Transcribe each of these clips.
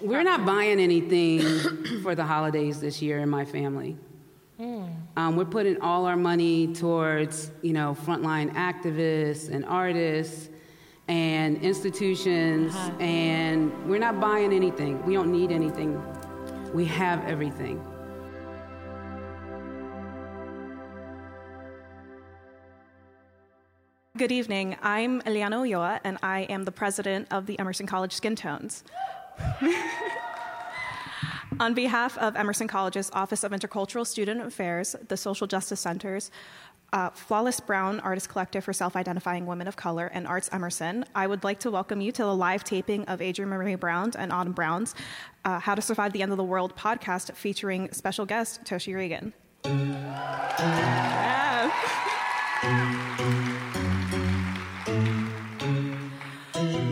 We're not buying anything for the holidays this year in my family. Um, we're putting all our money towards, you know, frontline activists and artists and institutions, and we're not buying anything. We don't need anything. We have everything. Good evening. I'm Eliana Ulloa, and I am the president of the Emerson College Skin Tones. On behalf of Emerson College's Office of Intercultural Student Affairs, the Social Justice Centers, uh, Flawless Brown Artist Collective for Self Identifying Women of Color, and Arts Emerson, I would like to welcome you to the live taping of Adrienne Maree Brown and Autumn Brown's uh, How to Survive the End of the World podcast featuring special guest Toshi Reagon. Yeah.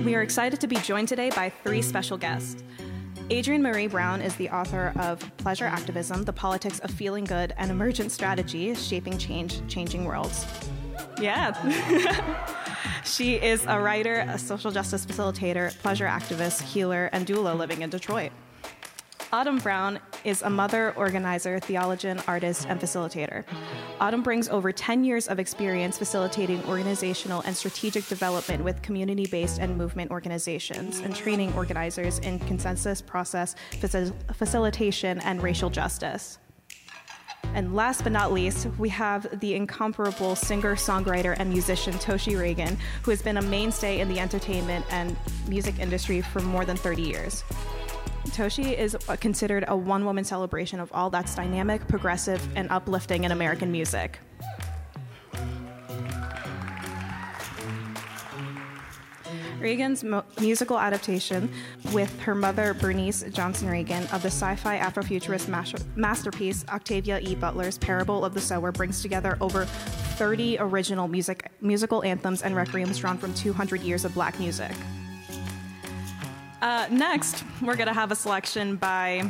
We are excited to be joined today by three special guests. Adrienne Maree Brown is the author of Pleasure Activism The Politics of Feeling Good and Emergent Strategy Shaping Change, Changing Worlds. Yeah. she is a writer, a social justice facilitator, pleasure activist, healer, and doula living in Detroit. Autumn Brown is a mother, organizer, theologian, artist, and facilitator. Autumn brings over 10 years of experience facilitating organizational and strategic development with community based and movement organizations and training organizers in consensus process facil- facilitation and racial justice. And last but not least, we have the incomparable singer, songwriter, and musician Toshi Reagon, who has been a mainstay in the entertainment and music industry for more than 30 years. Toshi is uh, considered a one woman celebration of all that's dynamic, progressive, and uplifting in American music. Reagon's mo- musical adaptation with her mother Bernice Johnson Reagon of the sci-fi Afrofuturist mas- masterpiece Octavia E. Butler's Parable of the Sower brings together over 30 original music musical anthems and requiems drawn from 200 years of black music. Uh, next, we're going to have a selection by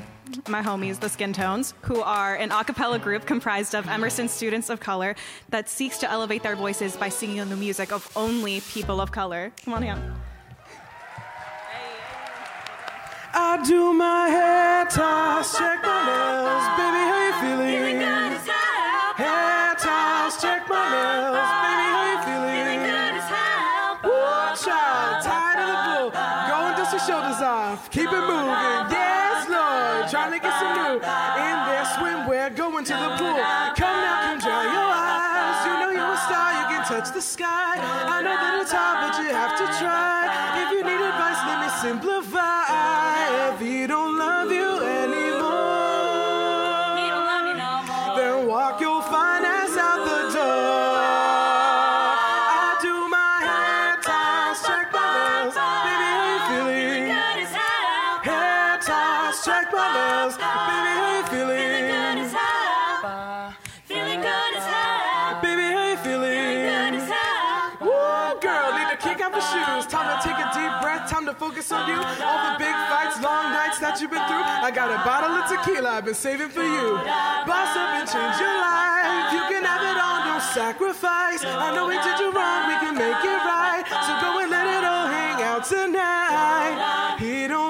my homies, the Skin Tones, who are an a cappella group comprised of Emerson students of color that seeks to elevate their voices by singing the music of only people of color. Come on in. I do my hair toss, check my nails, baby, keep it moving, yes, Lord, trying to get some new. In there, swimwear, going to the pool. Come now, come dry your eyes, you know you're a star, you can touch the sky. That you've been through. I got a bottle of tequila I've been saving for you. Boss up and change your life. You can have it all, don't sacrifice. I know we did you wrong, we can make it right. So go and let it all hang out tonight. He don't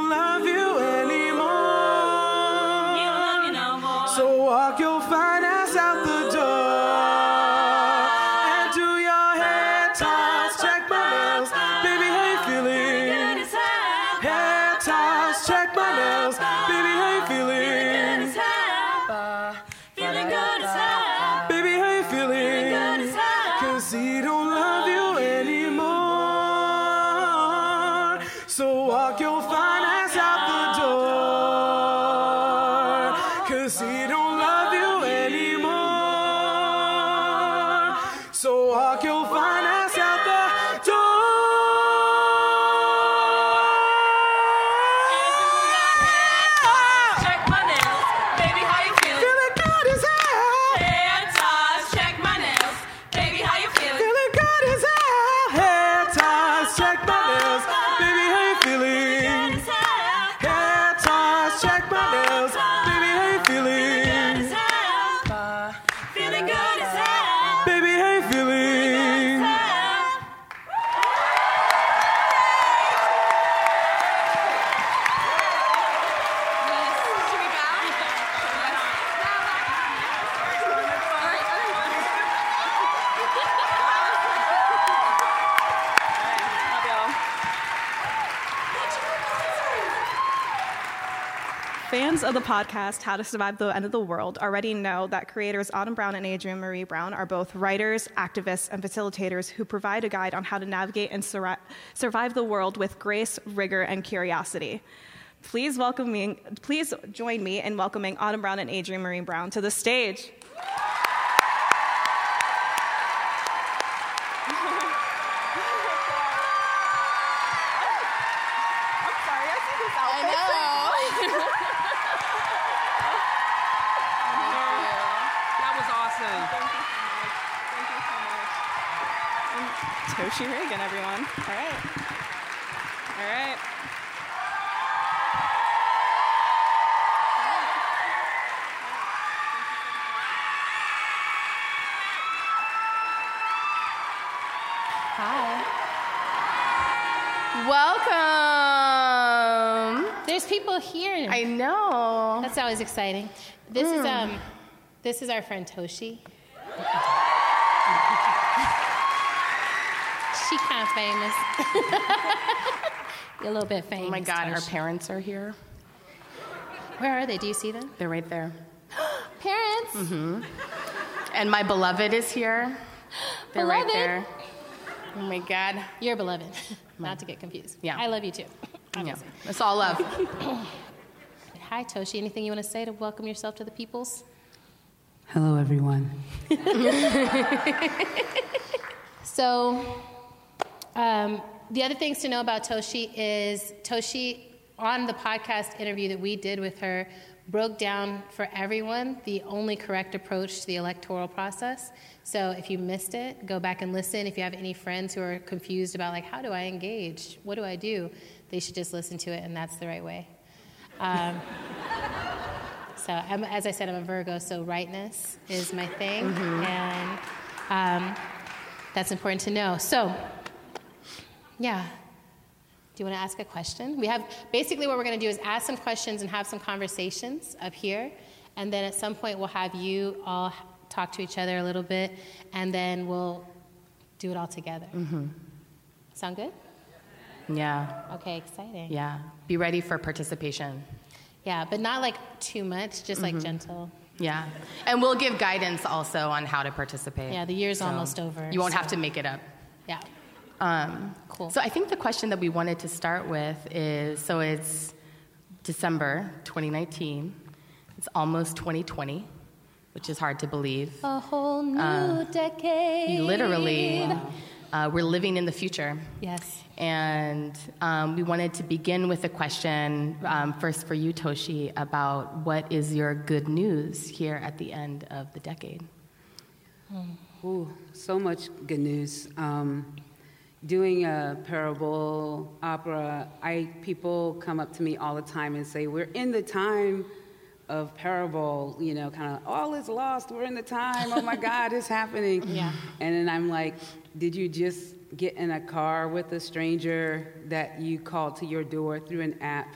podcast How to Survive the End of the World already know that creators Autumn Brown and Adrienne Maree Brown are both writers, activists, and facilitators who provide a guide on how to navigate and sur- survive the world with grace, rigor, and curiosity. Please welcome me, please join me in welcoming Autumn Brown and Adrienne Maree Brown to the stage. People here. I know. That's always exciting. This is um, this is our friend Toshi. she kind of famous. A little bit famous. Oh my God, her parents are here. Where are they? Do you see them? They're right there. Parents. Mm-hmm. And my beloved is here. They're right Beloved? there. Oh my God. You're beloved. Not to get confused. Yeah. I love you too. Yeah. obviously. It's all love. Hi Toshi. Anything you want to say to welcome yourself to the peoples? Hello, everyone. So, um, the other things to know about Toshi is Toshi, on the podcast interview that we did with her, broke down for everyone the only correct approach to the electoral process. So, if you missed it, go back and listen. If you have any friends who are confused about, like, how do I engage? What do I do? They should just listen to it, and that's the right way. Um, so, I'm, as I said, I'm a Virgo, so rightness is my thing. And um, that's important to know. So, yeah. Do you want to ask a question? We have basically what we're going to do is ask some questions and have some conversations up here. And then at some point, we'll have you all talk to each other a little bit, and then we'll do it all together. Sound good? Yeah. Okay, exciting. Yeah. Be ready for participation. Yeah, but not like too much, just Mm-hmm. like gentle. Yeah. And we'll give guidance also on how to participate. Yeah, the year's So almost over, You won't have to make it up. Yeah. Um, Cool. So I think the question that we wanted to start with is so it's December 2019. It's almost 2020, which is hard to believe. A whole new decade. Literally, uh, we're living in the future. Yes. And um, we wanted to begin with a question, um, first for you, Toshi, about what is your good news here at the end of the decade? Ooh, so much good news. Um, doing a parable opera, I people come up to me all the time and say, "We're in the time of parable." You know, kind of all is lost. We're in the time. Oh my God, it's happening. Yeah. And then I'm like, "Did you just get in a car with a stranger that you called to your door through an app?"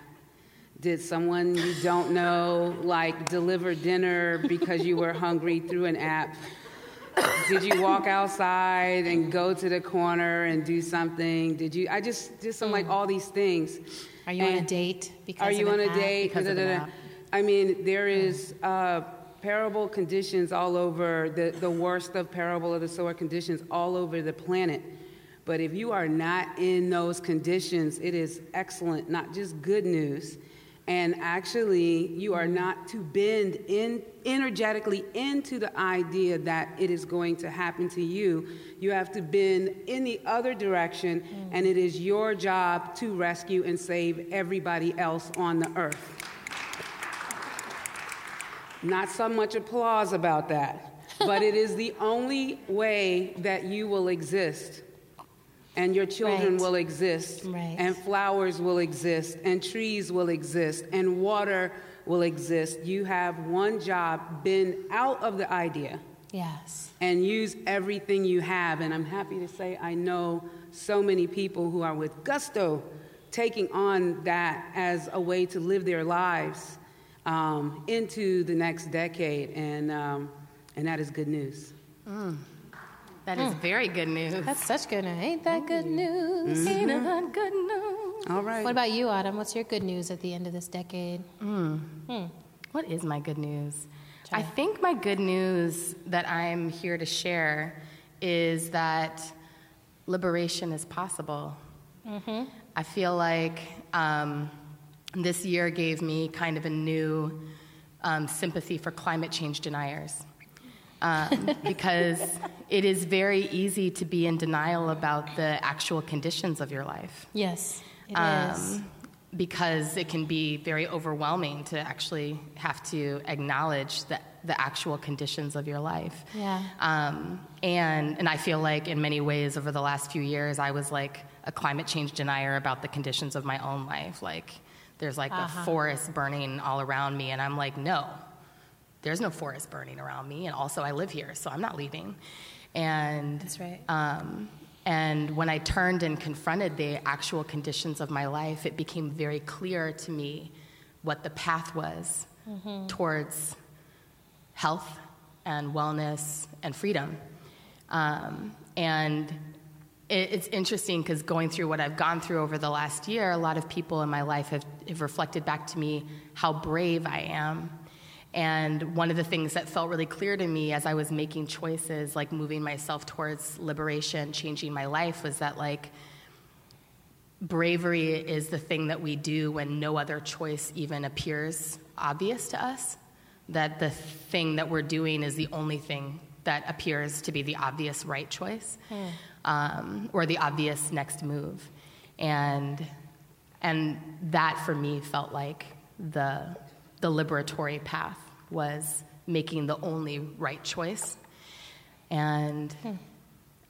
Did someone you don't know like deliver dinner because you were hungry through an app? Did you walk outside and go to the corner and do something? Did you? I just just some like all these things. Are you on a date because Are you on a date? Because of an app. I mean, there is uh, parable conditions all over the the worst of parable of the sower conditions all over the planet. But if you are not in those conditions, it is excellent, not just good news. And actually, you are not to bend in energetically into the idea that it is going to happen to you. You have to bend in the other direction, mm. and it is your job to rescue and save everybody else on the earth. Not so much applause about that, but it is the only way that you will exist. And your children Right. will exist, Right. and flowers will exist, and trees will exist, and water will exist. You have one job been out of the idea Yes. and use everything you have. And I'm happy to say I know so many people who are with gusto taking on that as a way to live their lives um, into the next decade. And, um, and that is good news. That is very good news. That's such good news. Ain't that good news? Mm-hmm. Ain't that good news? All right. What about you, Autumn? What's your good news at the end of this decade? What is my good news? I think my good news that I'm here to share is that liberation is possible. I feel like um, this year gave me kind of a new um, sympathy for climate change deniers. Um, because it is very easy to be in denial about the actual conditions of your life Yes, it is. um, because it can be very overwhelming to actually have to acknowledge the, the actual conditions of your life. Yeah. Um, and, and I feel like in many ways over the last few years, I was like a climate change denier about the conditions of my own life. Like, there's like a forest burning all around me, and I'm like, no, there's no forest burning around me. And also, I live here, so I'm not leaving. And That's right. um, and when I turned and confronted the actual conditions of my life, it became very clear to me what the path was towards health and wellness and freedom. Um, and it's interesting because going through what I've gone through over the last year, a lot of people in my life have, have reflected back to me how brave I am. And one of the things that felt really clear to me as I was making choices, like moving myself towards liberation, changing my life, was that like bravery is the thing that we do when no other choice even appears obvious to us. That the thing that we're doing is the only thing that appears to be the obvious right choice hmm. Um, or the obvious next move. And, and that for me felt like the, the liberatory path was making the only right choice. And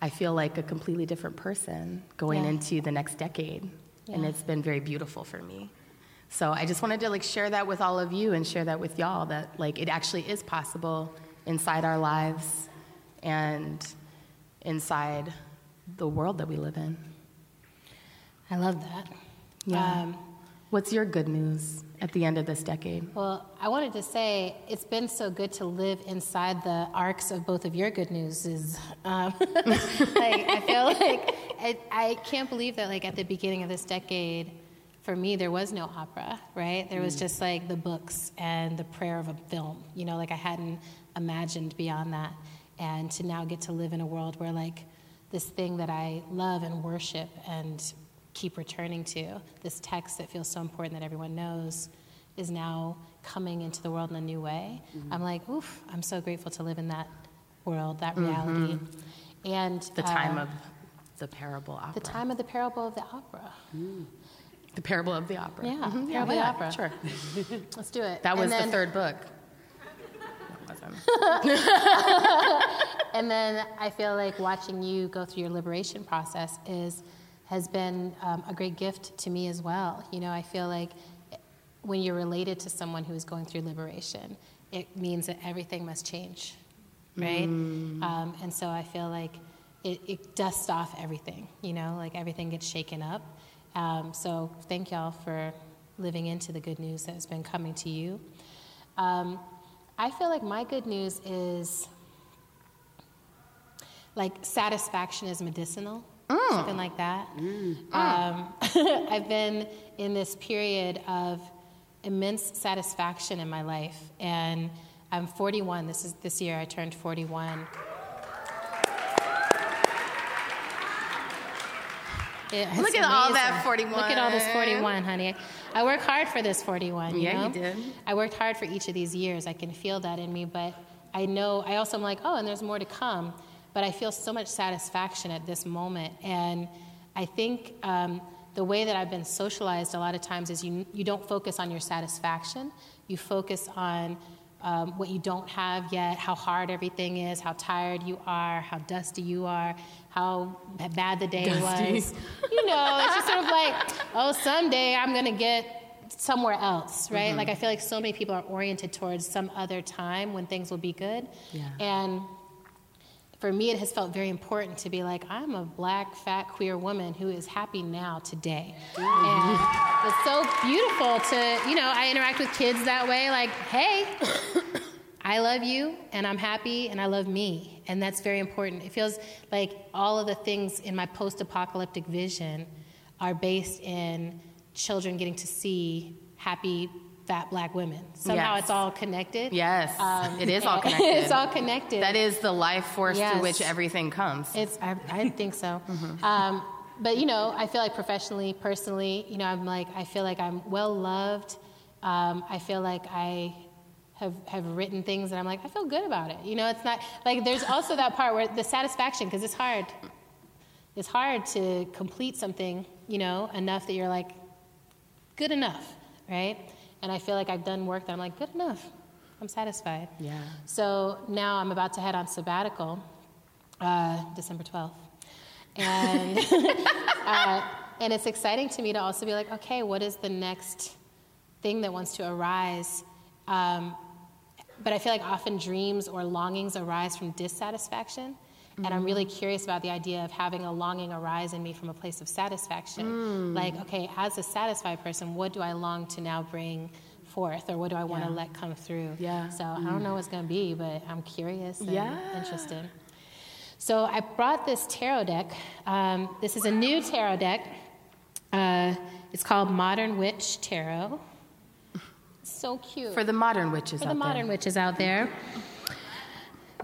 I feel like a completely different person going Yeah. into the next decade. And it's been very beautiful for me. So I just wanted to like share that with all of you and share that with y'all that like it actually is possible inside our lives and inside the world that we live in. I love that. Yeah. Um, What's your good news at the end of this decade? well, I wanted to say it's been so good to live inside the arcs of both of your good newses. Um, like I feel like I, I can't believe that like at the beginning of this decade, for me there was no opera, right? There was just like the books and the prayer of a film. You know, like I hadn't imagined beyond that, and to now get to live in a world where like this thing that I love and worship and keep returning to, this text that feels so important that everyone knows, is now coming into the world in a new way. I'm like, oof, I'm so grateful to live in that world, that reality. And The time uh, of the parable opera. the time of the parable of the opera. The parable of the opera. Yeah, Mhm, Parable of the yeah, Opera. Sure. Let's do it. That was then- the third book. Wasn't. And then I feel like watching you go through your liberation process is has been um, a great gift to me as well. You know, I feel like when you're related to someone who is going through liberation, it means that everything must change, right? Um, and so I feel like it, it dusts off everything. You know, like everything gets shaken up. Um, so thank y'all for living into the good news that has been coming to you. Um, I feel like my good news is like satisfaction is medicinal, something like that. Um, I've been in this period of immense satisfaction in my life, and I'm 41. This is this year I turned 41. It- it's Look at all that 41. Look at all this 41, honey. I work hard for this 41. You Yeah, you know? did. I worked hard for each of these years. I can feel that in me, but I know, I also am like, oh, and there's more to come. But I feel so much satisfaction at this moment. And I think um, the way that I've been socialized a lot of times is you, you don't focus on your satisfaction, you focus on um, what you don't have yet, how hard everything is, how tired you are, how dusty you are, how bad the day Dusty. was. You know, it's just sort of like, oh, someday I'm going to get somewhere else, right? Like I feel like so many people are oriented towards some other time when things will be good. Yeah. And for me, it has felt very important to be like, I'm a black, fat, queer woman who is happy now, today. And it's so beautiful to, you know, I interact with kids that way, like, hey, I love you and I'm happy and I love me. And that's very important. It feels like all of the things in my post apocalyptic vision are based in children getting to see happy fat black women. Somehow Yes. it's all connected. Yes, Um, it is all connected. it's all connected. That is the life force Yes. through which everything comes. It's, I, I think so. Mm-hmm. Um, but you know, I feel like professionally, personally, you know, I'm like, I feel like I'm well loved. Um, I feel like I have have written things that I'm like, I feel good about it. You know, it's not like there's also that part where the satisfaction because it's hard. It's hard to complete something, you know, enough that you're like, good enough, right? And I feel like I've done work that I'm like, good enough. I'm satisfied. Yeah. So now I'm about to head on sabbatical, uh, December 12th. And, uh, and it's exciting to me to also be like, okay, what is the next thing that wants to arise? Um, but I feel like often dreams or longings arise from dissatisfaction. And I'm really curious about the idea of having a longing arise in me from a place of satisfaction. Like, okay, as a satisfied person, what do I long to now bring forth, or what do I want to Yeah. let come through? Yeah. So I don't know what's going to be, but I'm curious and Yeah. interested. So I brought this tarot deck. Um, this is a new tarot deck. Uh, it's called Modern Witch Tarot. So cute. For the modern witches out there. For the modern there. witches out there.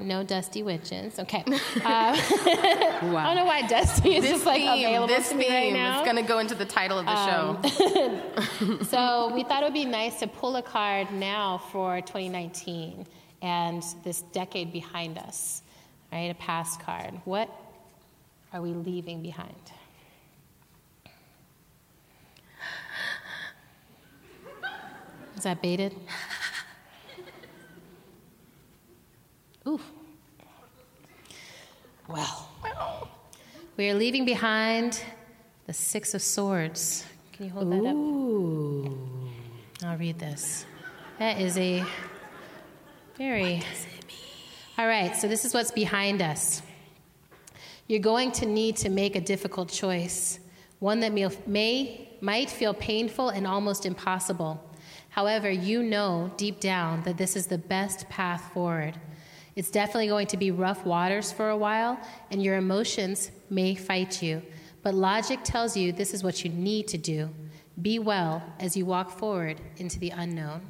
No dusty witches. Okay. Uh, I don't know why dusty is This just like theme, available this to me theme right now. is going to go into the title of the show. So we thought it would be nice to pull a card now for 2019 and this decade behind us, right? A past card. What are we leaving behind? Is that baited? Ooh. Well, we are leaving behind the Six of Swords. Can you hold that up? I'll read this. That is a very. All right, so this is what's behind us. You're going to need to make a difficult choice, one that may, may might feel painful and almost impossible. However, you know deep down that this is the best path forward. It's definitely going to be rough waters for a while, and your emotions may fight you. But logic tells you this is what you need to do. Be well as you walk forward into the unknown.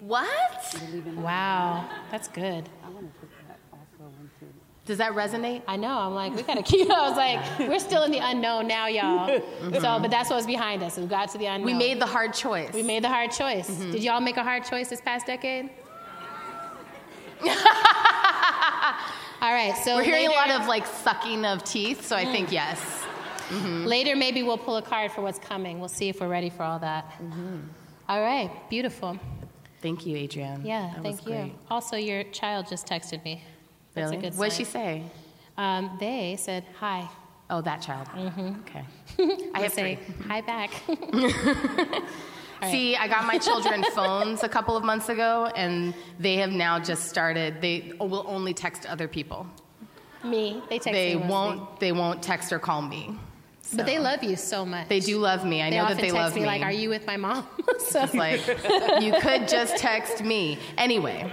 What? Wow, that's good. Does that resonate? I know. I'm like, we gotta keep. I was like, we're still in the unknown now, y'all. Mm-hmm. So, but that's what was behind us. We got to the unknown. We made the hard choice. we made the hard choice. Mm-hmm. Did y'all make a hard choice this past decade? All right. So We're hearing later, a lot of like sucking of teeth, so I think yes. later. Maybe we'll pull a card for what's coming. We'll see if we're ready for all that. All right. Beautiful. Thank you, Adrienne. Yeah. That thank you. great. Also, your child just texted me. That's Really? a good What did she say? Um, they said hi. Oh, that child. Mm-hmm. Okay. I I have say three. hi back. See, I got my children phones a couple of months ago, and they have now just started. They will only text other people. me. They text They me won't. They won't text or call me. But they love you so much. They do love me. I They know that they love me, me. like, "Are you with my mom?" so It's like you could just text me anyway.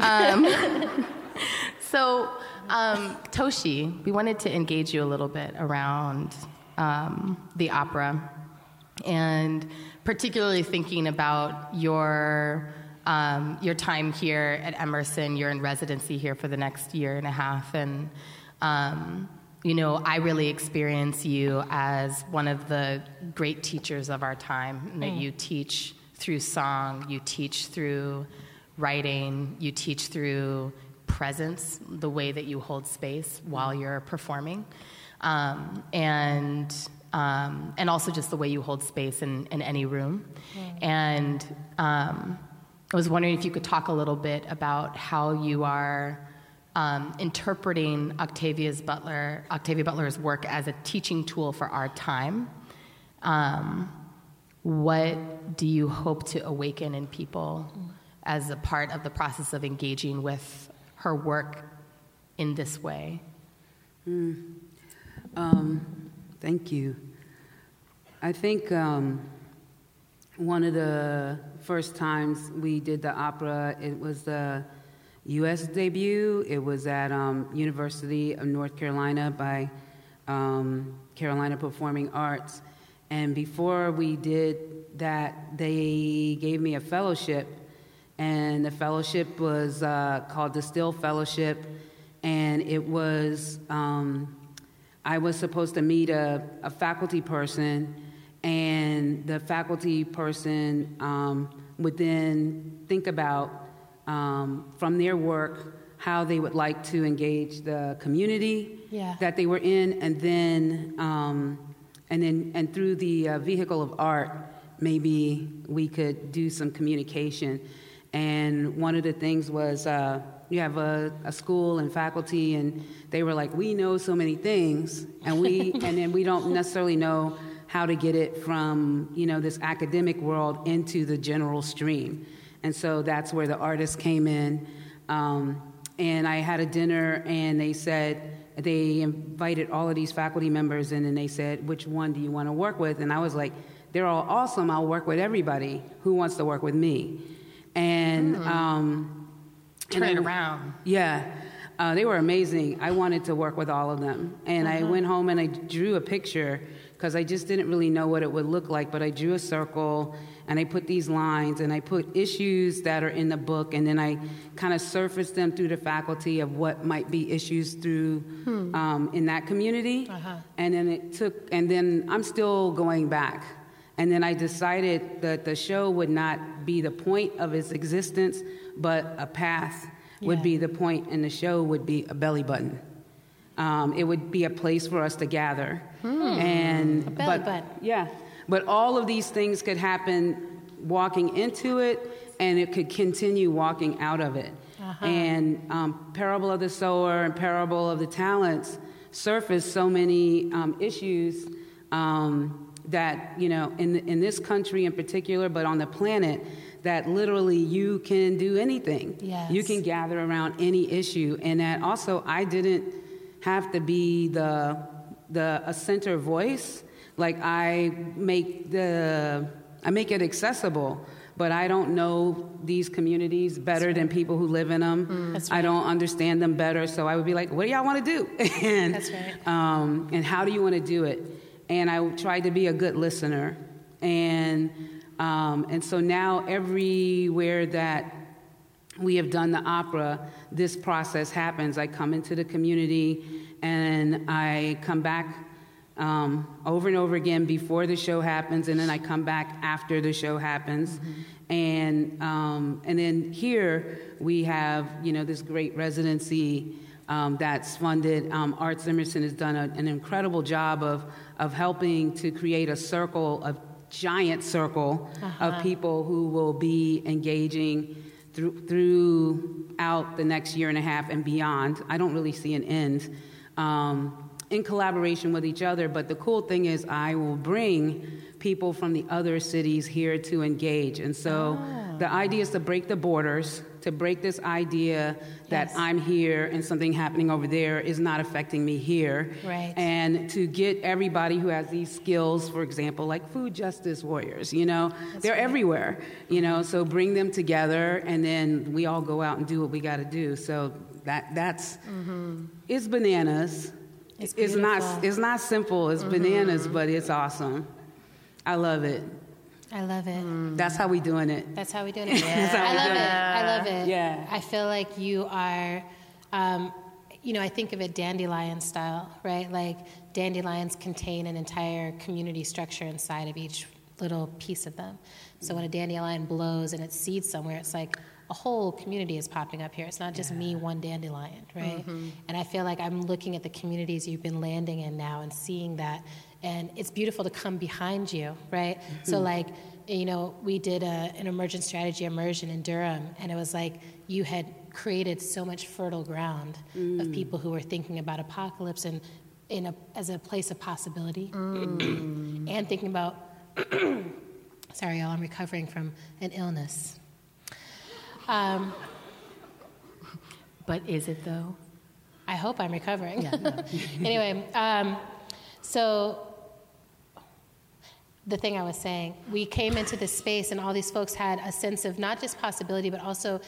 Um, so, um, Toshi, we wanted to engage you a little bit around um, the opera, and particularly thinking about your um, your time here at Emerson. You're in residency here for the next year and a half, and um, you know, I really experience you as one of the great teachers of our time, that you teach through song, you teach through writing, you teach through presence, the way that you hold space while you're performing, um, and um, and also just the way you hold space in, in any room. And um, I was wondering if you could talk a little bit about how you are um, interpreting Octavia's Butler, Octavia Butler's work as a teaching tool for our time. Um, what do you hope to awaken in people as a part of the process of engaging with her work in this way? Um, thank you. I think um, one of the first times we did the opera, it was the U.S. debut. It was at um, University of North Carolina by um, Carolina Performing Arts. And before we did that, they gave me a fellowship. And the fellowship was uh, called the Still Fellowship. And it was, um, I was supposed to meet a, a faculty person, and the faculty person um, would then think about um, from their work how they would like to engage the community Yeah. that they were in, and then um, and then and through the uh, vehicle of art, maybe we could do some communication. And one of the things was uh, you have a, a school and faculty, and they were like, "We know so many things, and we and then we don't necessarily know." how to get it from you know this academic world into the general stream. And so that's where the artists came in. Um, and i had a dinner and they said they invited all of these faculty members in and they said which one do you want to work with? And i was like they're all awesome i'll work with everybody who wants to work with me. And um, Turn and it around. yeah. Uh, they were amazing. I wanted to work with all of them. And I Uh-huh. went home and I drew a picture because I just didn't really know what it would look like. But I drew a circle and I put these lines and I put issues that are in the book and then I kind of surfaced them through the faculty of what might be issues through Hmm. um, in that community. Uh-huh. And then it took, and then I'm still going back. And then I decided that the show would not be the point of its existence, but a path would be the point, and the show would be a belly button. Um, it would be a place for us to gather. And Hmm. A belly but, button. Yeah, but all of these things could happen walking into it, and it could continue walking out of it. Uh-huh. And um, Parable of the Sower and Parable of the Talents surface so many um, issues um, that, you know, in, in this country in particular, but on the planet, that literally you can do anything. Yes. You can gather around any issue. And that also, I didn't have to be the, the a center voice. Like I make the, I make it accessible. But I don't know these communities better than people who live in them. That's I don't understand them better, so I would be like, "What do y'all want to do?" and That's right. um, and how do you want to do it? And I tried to be a good listener, and um, and so now everywhere that we have done the opera, this process happens. I come into the community, and I come back um, over and over again before the show happens, and then I come back after the show happens. And, um, and then here we have, you know, this great residency um, that's funded. Um, Arts Emerson has done a, an incredible job of, of helping to create a circle, a giant circle of people who will be engaging through, throughout the next year and a half and beyond. I don't really see an end. Um, in collaboration with each other, but the cool thing is, I will bring people from the other cities here to engage. And so the idea is to break the borders, to break this idea that Yes. I'm here and something happening over there is not affecting me here. Right. And to get everybody who has these skills, for example, like food justice warriors, you know, they're everywhere, you know, so mm-hmm. bring them together and then we all go out and do what we got to do. So that that's mm-hmm. it's bananas. It's It's, not it's not simple. It's mm-hmm. bananas, but it's awesome. I love it. I love it. That's how we doing it. That's how we doing it. How I love it. it. I love it. Yeah. I feel like you are, um, you know, I think of it dandelion style, right? Like dandelions contain an entire community structure inside of each little piece of them. So when a dandelion blows and it seeds somewhere, it's like a whole community is popping up here. It's not just me, one dandelion, right? And I feel like I'm looking at the communities you've been landing in now and seeing that. And it's beautiful to come behind you, right? So, like, you know, we did a, an emergent strategy immersion in Durham, and it was like you had created so much fertile ground of people who were thinking about apocalypse and in a, as a place of possibility, and thinking about. sorry, y'all, I'm recovering from an illness. Um, But is it though? I hope I'm recovering. Yeah. anyway, um, so the thing I was saying, we came into this space and all these folks had a sense of not just possibility, but also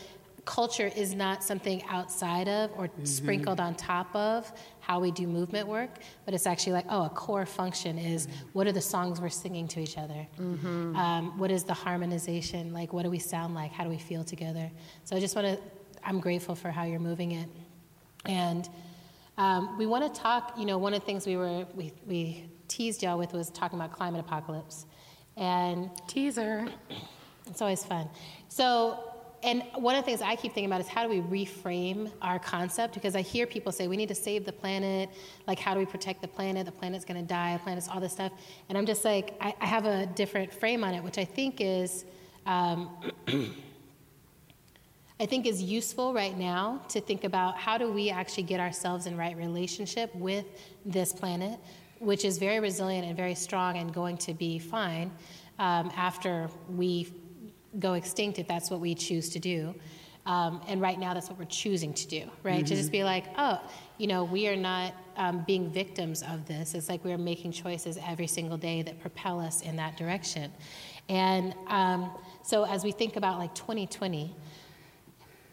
culture is not something outside of or sprinkled on top of how we do movement work, but it's actually like, oh, a core function is what are the songs we're singing to each other? Mm-hmm. Um, what is the harmonization? Like, what do we sound like? How do we feel together? So I just want to, I'm grateful for how you're moving it. And um, we want to talk, you know, one of the things we were, we, we teased y'all with was talking about climate apocalypse. And teaser. It's always fun. So and one of the things I keep thinking about is how do we reframe our concept? Because I hear people say we need to save the planet. Like, how do we protect the planet? The planet's going to die. The planet's all this stuff. And I'm just like, I, I have a different frame on it, which I think is. Um, I think is useful right now to think about how do we actually get ourselves in right relationship with this planet, which is very resilient and very strong and going to be fine um, after we go extinct if that's what we choose to do. Um, and right now, that's what we're choosing to do, right? Mm-hmm. To just be like, oh, you know, we are not um, being victims of this. It's like we're making choices every single day that propel us in that direction. And um, so, as we think about like 2020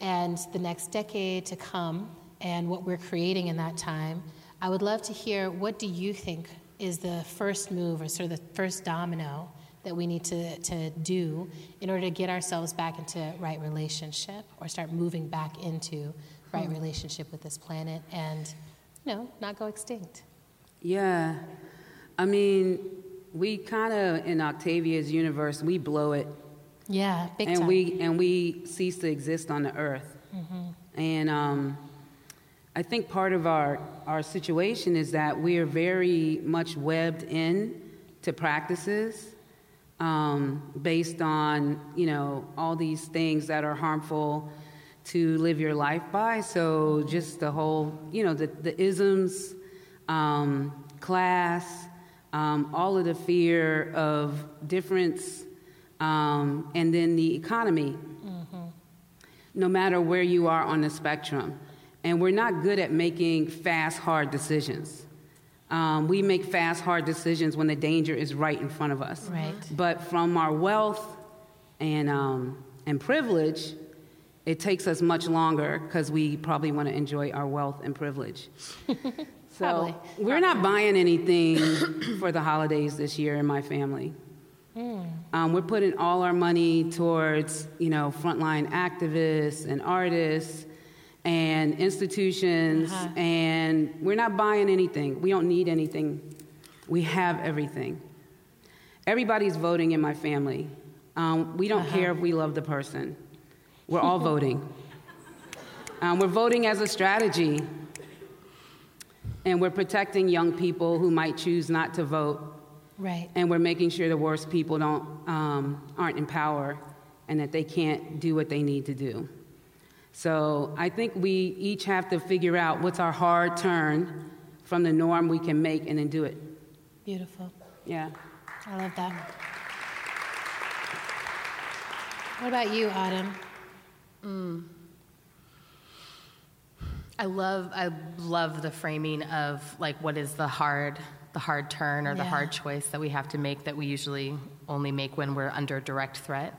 and the next decade to come and what we're creating in that time, I would love to hear what do you think is the first move or sort of the first domino that we need to, to do in order to get ourselves back into right relationship or start moving back into right hmm. relationship with this planet and, you know, not go extinct. Yeah. I mean, we kind of, in Octavia's universe, we blow it. Yeah, big and time. We, and we cease to exist on the earth. Mm-hmm. And um, I think part of our, our situation is that we are very much webbed in to practices um, based on you know all these things that are harmful to live your life by. So just the whole you know the, the isms, um, class, um, all of the fear of difference, um, and then the economy. Mm-hmm. No matter where you are on the spectrum, and we're not good at making fast, hard decisions. Um, we make fast, hard decisions when the danger is right in front of us. Right. But from our wealth and, um, and privilege, it takes us much longer because we probably want to enjoy our wealth and privilege. so we're not buying anything for the holidays this year in my family. Mm. Um, we're putting all our money towards, you know, frontline activists and artists and institutions, uh-huh. and we're not buying anything. We don't need anything. We have everything. Everybody's voting in my family. Um, we don't uh-huh. care if we love the person. We're all voting. Um, we're voting as a strategy, and we're protecting young people who might choose not to vote. Right. And we're making sure the worst people don't um, aren't in power, and that they can't do what they need to do. So I think we each have to figure out what's our hard turn from the norm we can make and then do it. Beautiful. Yeah. I love that. What about you, Autumn? Mm. I love I love the framing of like what is the hard the hard turn or yeah. the hard choice that we have to make that we usually only make when we're under direct threat.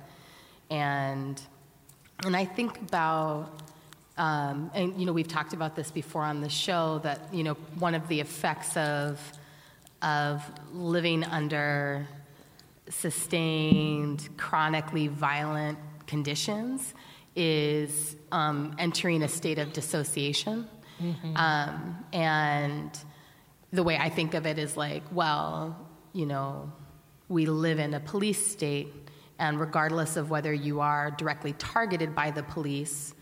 And and I think about, um, and you know, we've talked about this before on the show that you know one of the effects of of living under sustained, chronically violent conditions is um, entering a state of dissociation. Mm-hmm. Um, and the way I think of it is like, well, you know, we live in a police state and regardless of whether you are directly targeted by the police,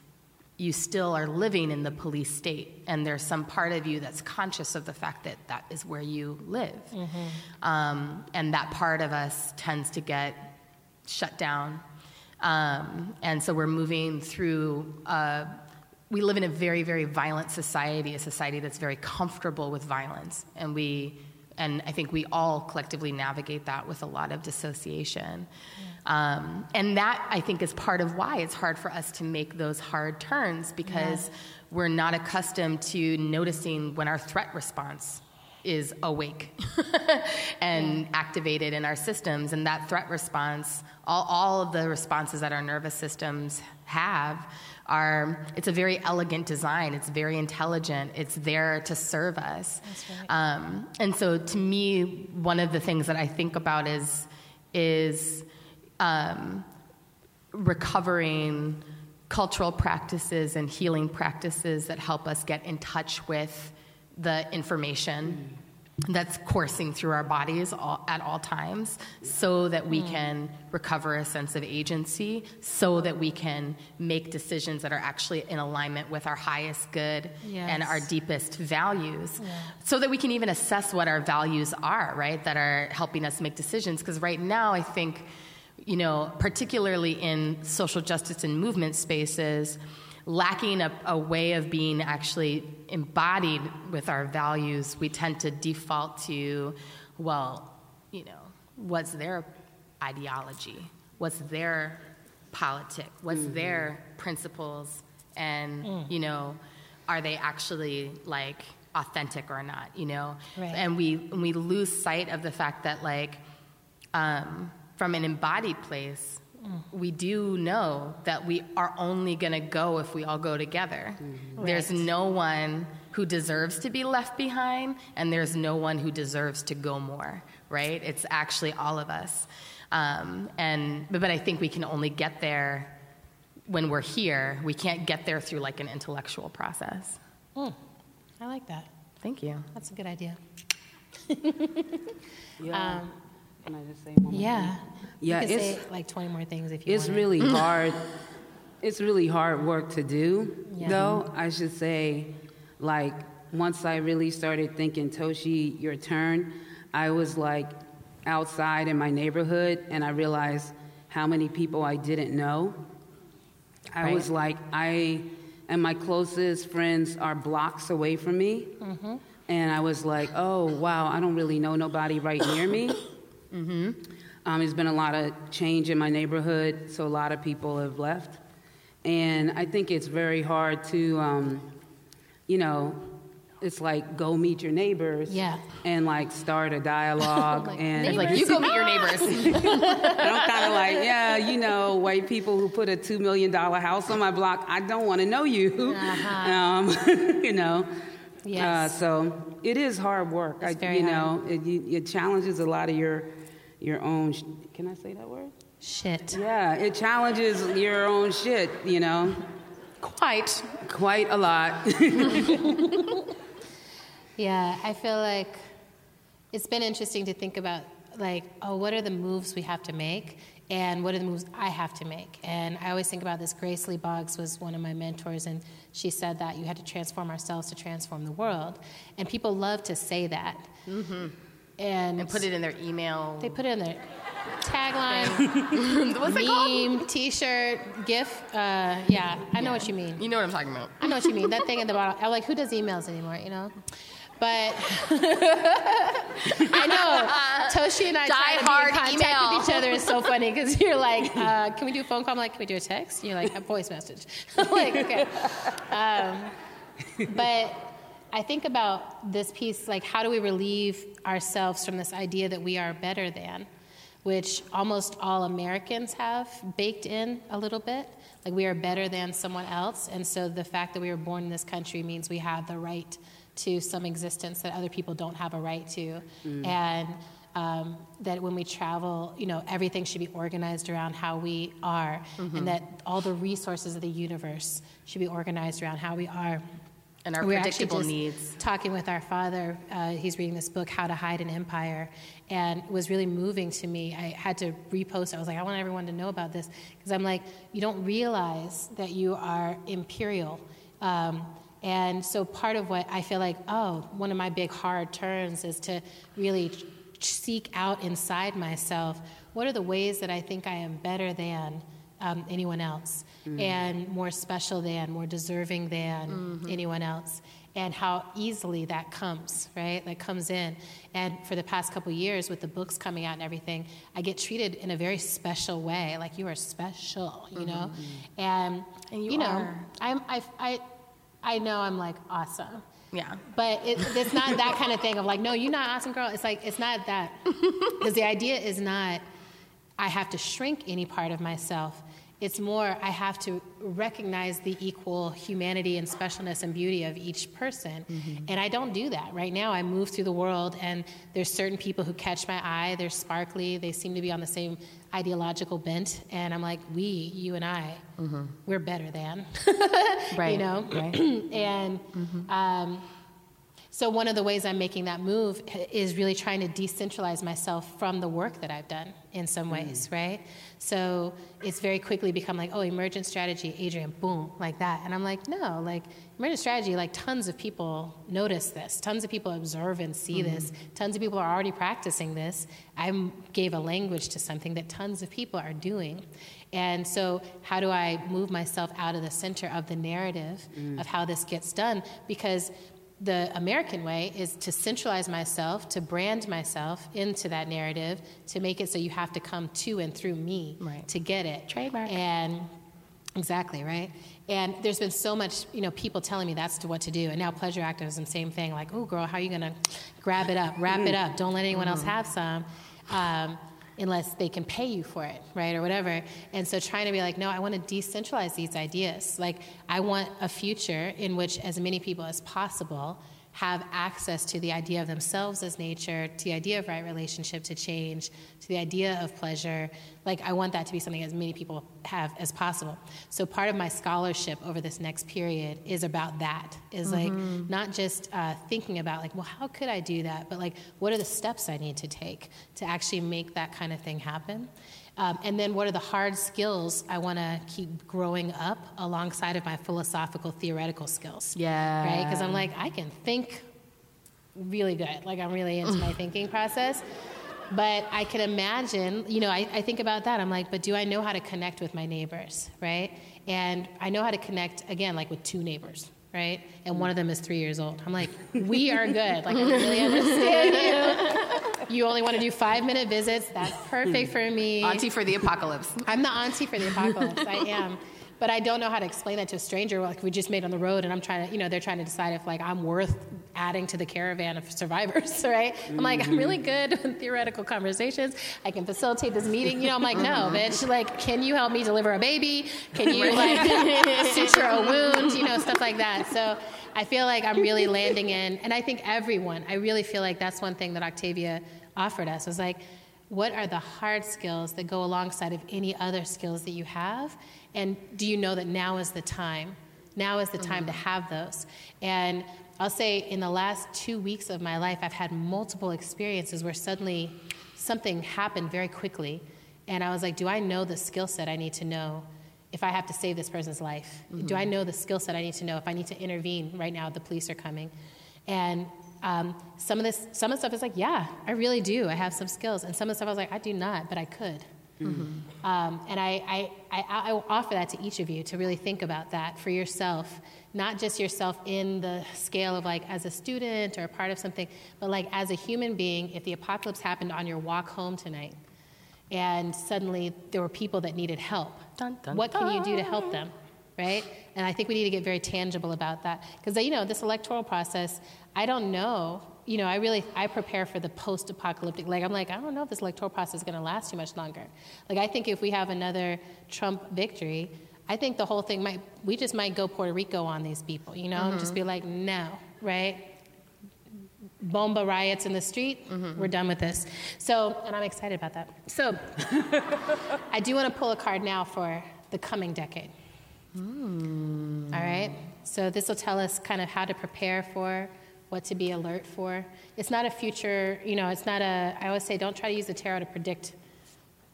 you still are living in the police state. And there's some part of you that's conscious of the fact that that is where you live. Mm-hmm. Um, and that part of us tends to get shut down. Um, and so we're moving through. Uh, we live in a very, very violent society, a society that's very comfortable with violence. And we and I think we all collectively navigate that with a lot of dissociation. Um, and that, I think, is part of why it's hard for us to make those hard turns because yeah. we're not accustomed to noticing when our threat response is awake and activated in our systems and that threat response all, all of the responses that our nervous systems have are it's a very elegant design. It's very intelligent. It's there to serve us. Right. um, and so to me one of the things that i think about is is um, recovering cultural practices and healing practices that help us get in touch with the information that's coursing through our bodies all, at all times so that we hmm. can recover a sense of agency, so that we can make decisions that are actually in alignment with our highest good and our deepest values, so that we can even assess what our values are, right, that are helping us make decisions. Because right now, I think, you know, particularly in social justice and movement spaces, lacking a, a way of being actually embodied with our values, we tend to default to, well, you know, what's their ideology? What's their politic? What's their principles? And, you know, are they actually like authentic or not, you know? Right. And we, we lose sight of the fact that, like, um, from an embodied place, we do know that we are only going to go if we all go together. Mm-hmm. There's Right. no one who deserves to be left behind, and there's no one who deserves to go more, right? It's actually all of us. Um, and, but, but I think we can only get there when we're here. We can't get there through like an intellectual process. Hmm. I like that. Thank you. That's a good idea. Yeah. Um, Can I just say one more thing? Yeah. Yeah, You could it's- say like 20 more things if you want. It's wanted. really hard. It's really hard work to do, Yeah. though. I should say, like, once I really started thinking, Toshi, your turn, I was like outside in my neighborhood and I realized how many people I didn't know. I Right. was like, I and my closest friends are blocks away from me. Mm-hmm. And I was like, oh, wow, I don't really know nobody right near me. Um, there's been a lot of change in my neighborhood, so a lot of people have left. And I think it's very hard to, um, you know, it's like go meet your neighbors Yeah. and like start a dialogue. Like, and It's like, you go meet your neighbors. and I'm kind of like, yeah, you know, white people who put a $2 million house on my block, I don't want to know you. Uh-huh. Um, you know? Yes. Uh, so it is hard work. It's I, very you hard. know, it, it challenges a lot of your, your own, sh- can I say that word? Shit. Yeah, it challenges your own shit, you know, Quite. quite a lot. Yeah, I feel like it's been interesting to think about like, oh, what are the moves we have to make? And what are the moves I have to make? And I always think about this. Grace Lee Boggs was one of my mentors, and she said that you had to transform ourselves to transform the world. And people love to say that. Mm-hmm. And, And put it in their email. They put it in their tagline, What's called? meme, T-shirt, GIF. Uh, yeah, I know what you mean. You know what I'm talking about. I know what you mean. That thing at the bottom. I'm like, who does emails anymore? You know. But I know Toshi and I trying to be in contact email. with each other is so funny because you're like, uh, can we do a phone call? I'm like, can we do a text? And you're like, a voice message. I'm like, okay. Um, but I think about this piece, like, how do we relieve ourselves from this idea that we are better than, which almost all Americans have baked in a little bit. Like, we are better than someone else. And so the fact that we were born in this country means we have the right to some existence that other people don't have a right to. And um, that when we travel, you know, everything should be organized around how we are, and that all the resources of the universe should be organized around how we are. And our We were actually predictable just needs. Talking with our father, uh, he's reading this book, How to Hide an Empire, and it was really moving to me. I had to repost. it. I was like, I want everyone to know about this because I'm like, you don't realize that you are imperial. Um, and so part of what I feel like, oh, one of my big hard turns is to really seek out inside myself what are the ways that I think I am better than um, anyone else mm. and more special than, more deserving than mm-hmm. anyone else, and how easily that comes, right? That comes in. And for the past couple years, with the books coming out and everything, I get treated in a very special way, like you are special, you know? Mm-hmm. And, And you know, are. I'm, I, I, I know I'm like awesome. Yeah. But it, it's not that kind of thing of like, no, you're not awesome girl. It's like, it's not that. Because the idea is not, I have to shrink any part of myself. It's more, I have to recognize the equal humanity and specialness and beauty of each person. Mm-hmm. And I don't do that. Right now, I move through the world, and there's certain people who catch my eye. They're sparkly. They seem to be on the same ideological bent. And I'm like, we, you and I, mm-hmm. we're better than. Right. You know? Right. and mm-hmm. um, so one of the ways I'm making that move is really trying to decentralize myself from the work that I've done in some mm-hmm. ways, right? So it's very quickly become like, oh, emergent strategy, Adrienne, boom, like that. And I'm like, no, like emergent strategy, like tons of people notice this, tons of people observe and see mm-hmm. this, tons of people are already practicing this. I gave a language to something that tons of people are doing. And so, how do I move myself out of the center of the narrative mm. of how this gets done? Because the American way is to centralize myself, to brand myself into that narrative, to make it so you have to come to and through me Right. to get it. Trademark. And exactly right. And there's been so much, you know, people telling me that's to what to do. And now pleasure activism, same thing. Like, oh, girl, how are you gonna grab it up, wrap it up? Don't let anyone else have some. Um, unless they can pay you for it, right, or whatever. And so trying to be like, no, I want to decentralize these ideas. Like, I want a future in which as many people as possible have access to the idea of themselves as nature, to the idea of right relationship to change, to the idea of pleasure. Like, I want that to be something as many people have as possible. So, part of my scholarship over this next period is about that. Is like not just uh, thinking about like, well, how could I do that, but like, what are the steps I need to take to actually make that kind of thing happen? Um, and then, what are the hard skills I want to keep growing up alongside of my philosophical, theoretical skills? Yeah. Right? Because I'm like, I can think really good. Like, I'm really into my thinking process. But I can imagine, you know, I, I think about that. I'm like, but do I know how to connect with my neighbors, right? And I know how to connect, again, like with two neighbors, right? And one of them is three years old. I'm like, we are good. Like, I really understand you. You only want to do five minute visits. That's perfect for me. Auntie for the apocalypse. I'm the auntie for the apocalypse. I am. But I don't know how to explain that to a stranger. Like we just made on the road, and I'm trying to, you know, they're trying to decide if like I'm worth adding to the caravan of survivors, right? I'm like, I'm really good with theoretical conversations. I can facilitate this meeting. You know, I'm like, no, bitch. Like, can you help me deliver a baby? Can you like suture a wound? You know, stuff like that. So I feel like I'm really landing in, and I think everyone. I really feel like that's one thing that Octavia offered us was like what are the hard skills that go alongside of any other skills that you have and do you know that now is the time? Now is the time to have those. And i'll say in the last two weeks of my life i've had multiple experiences where suddenly something happened very quickly. And i was like do i know the skill set i need to know if i have to save this person's life? Do i know the skill set i need to know if i need to intervene right now? The police are coming. And um, some of this, some of the stuff is like, yeah, I really do. I have some skills, and some of the stuff I was like, I do not, but I could. Um, and I, I, I, I offer that to each of you to really think about that for yourself, not just yourself in the scale of like as a student or a part of something, but like as a human being. If the apocalypse happened on your walk home tonight, and suddenly there were people that needed help, Dun, dun, what can you do to help them? Right? And I think we need to get very tangible about that. Because, you know, this electoral process, I don't know. You know, I really, I prepare for the post-apocalyptic. Like, I'm like, I don't know if this electoral process is going to last too much longer. Like, I think if we have another Trump victory, I think the whole thing might, we just might go Puerto Rico on these people, you know? and Just mm-hmm. be like, no, right? Bomba riots in the street, mm-hmm. we're done with this. So, and I'm excited about that. So, I do want to pull a card now for the coming decade. Hmm. All right. So this will tell us kind of how to prepare for, what to be alert for. It's not a future, you know, it's not a, I always say don't try to use the tarot to predict